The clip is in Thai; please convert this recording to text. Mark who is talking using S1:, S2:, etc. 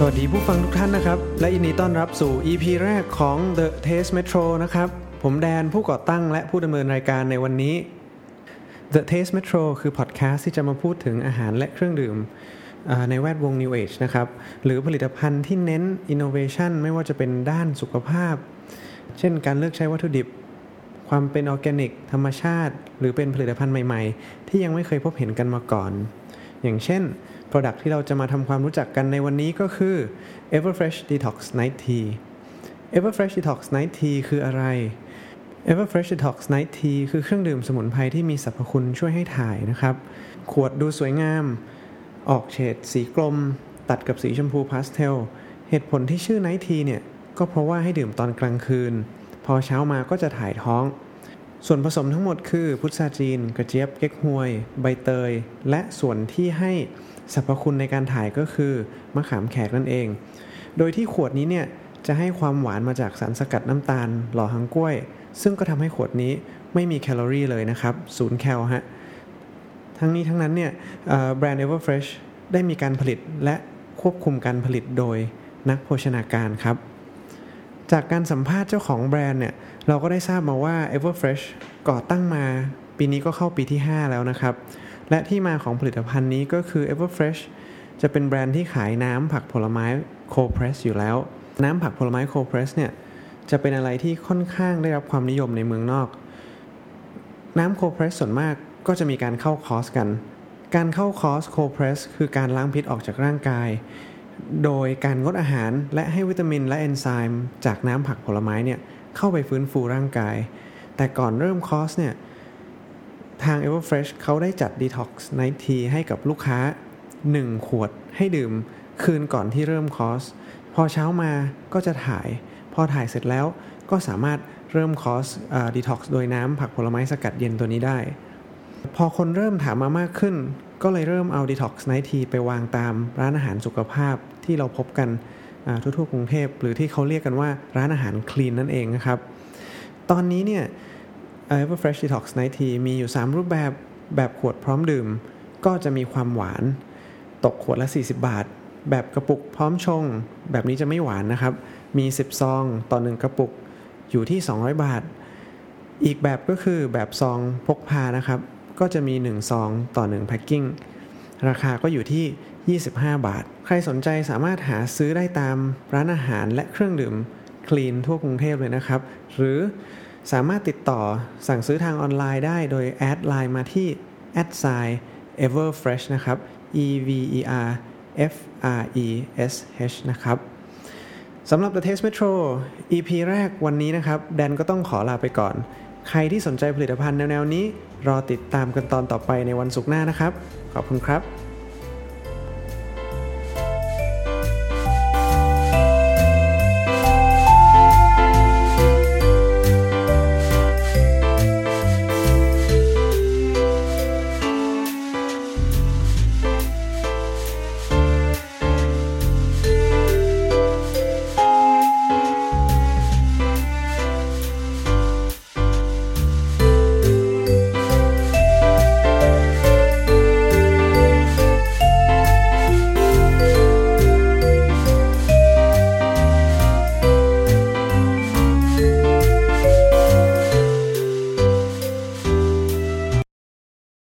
S1: สวัสดีผู้ฟังทุกท่านนะครับ และยินดีต้อนรับสู่ EP แรกของ The Taste Metro นะครับ ผมแดนผู้ก่อตั้งและผู้ดำเนินรายการในวันนี้ The Taste Metro คือพอดแคสต์ที่จะมาพูดถึงอาหารและเครื่องดื่มในแวดวง New Age นะครับ หรือผลิตภัณฑ์ที่เน้น Innovation ไม่ว่าจะเป็นด้านสุขภาพ เช่นการเลือกใช้วัตถุดิบ ความเป็นออร์แกนิก ธรรมชาติ หรือเป็นผลิตภัณฑ์ใหม่ ๆ ที่ยังไม่เคยพบเห็นกันมาก่อน อย่างเช่น Product ที่เราจะมาทำความรู้จักกันในวันนี้ก็คือ Everfresh Detox Night Tea Everfresh Detox Night Tea คืออะไร Everfresh Detox Night Tea คือเครื่องดื่มสมุนไพรที่มีสรรพคุณช่วยให้ถ่ายนะครับ ขวดดูสวยงาม ออกเฉดสีกลม ตัดกับสีชมพูพาสเทล เหตุผลที่ชื่อ Night Tea เนี่ย ก็เพราะว่าให้ดื่มตอนกลางคืน พอเช้ามาก็จะถ่ายท้อง ส่วนผสมทั้งหมดคือ พุทราจีน กระเจี๊ยบ เก๊กฮวย ใบเตย และส่วนที่ให้ สรรพคุณในการถ่ายก็คือมะขามแขกนั่นเอง โดยที่ขวดนี้เนี่ยจะให้ความหวานมาจากสารสกัดน้ำตาล หล่อหังกล้วย ซึ่งก็ทำให้ขวดนี้ไม่มีแคลอรี่เลยนะครับศูนย์แคลฮะทั้งนี้ทั้งนั้นเนี่ยแบรนด์ Everfresh ได้มีการผลิตและควบคุมการผลิตโดยนักโภชนาการครับ จากการสัมภาษณ์เจ้าของแบรนด์เนี่ยเราก็ได้ทราบมาว่า Everfresh ก่อตั้งมา ปีนี้ก็เข้าปีที่ 5 แล้วนะครับ และที่มาของผลิตภัณฑ์นี้ก็คือ Everfresh จะเป็นแบรนด์ที่ขายน้ำผักผลไม้ Cold Press อยู่แล้ว น้ำผักผลไม้ Cold Press เนี่ยจะเป็นอะไรที่ค่อนข้างได้รับความนิยมในเมืองนอก น้ำ Cold Press ส่วนมากก็จะมีการเข้าคอร์สกัน การเข้าคอร์ส Cold Press คือการล้างพิษออกจากร่างกาย โดยการงดอาหารและให้วิตามินและเอนไซม์จากน้ำผักผลไม้เนี่ยเข้าไปฟื้นฟูร่างกาย แต่ก่อนเริ่มคอร์สเนี่ย ทาง Everfresh เขาได้จัด Detox Night Tea ให้กับลูกค้า 1 ขวดให้ดื่มคืนก่อนที่เริ่มคอร์ส พอเช้ามาก็จะถ่าย พอถ่ายเสร็จแล้วก็สามารถเริ่มคอร์สดีท็อกซ์โดยน้ำผักผลไม้สกัดเย็นตัวนี้ได้ พอคนเริ่มถามมามากขึ้น ก็เลยเริ่มเอา Detox Night Tea ไปวางตามร้านอาหารสุขภาพที่เราพบกันอ่าทั่วๆกรุงเทพ หรือที่เขาเรียกกันว่าร้านอาหารคลีนนั่นเองนะครับ ตอนนี้เนี่ย Everfresh Detox Night Tea มีอยู่ 3 รูปแบบแบบขวดพร้อมดื่ม ก็จะมีความหวาน ตกขวดละ 40 บาท แบบกระปุกพร้อมชง แบบนี้จะไม่หวานนะครับ มี 10 ซอง ต่อ 1 กระปุกอยู่ที่ 200 บาท อีกแบบก็คือแบบซองพกพานะครับ ก็จะมี 1 ซอง ต่อ 1 packing ราคาก็อยู่ที่ 25 บาท ใครสนใจสามารถหาซื้อได้ตามร้านอาหารและเครื่องดื่มคลีนทั่วกรุงเทพเลยนะครับ หรือ สามารถติดต่อสั่งซื้อทางออนไลน์ได้โดยแอดไลน์มาที่ a d s i g n everfresh นะครับ e v e r f r e s h นะครับสำหรับ The Taste Metro EP แรกวันนี้นะครับ แดนก็ต้องขอลาไปก่อน ใครที่สนใจผลิตภัณฑ์แนว ๆ นี้ รอติดตามกันตอนต่อไปในวันศุกร์หน้านะครับ ขอบคุณครับ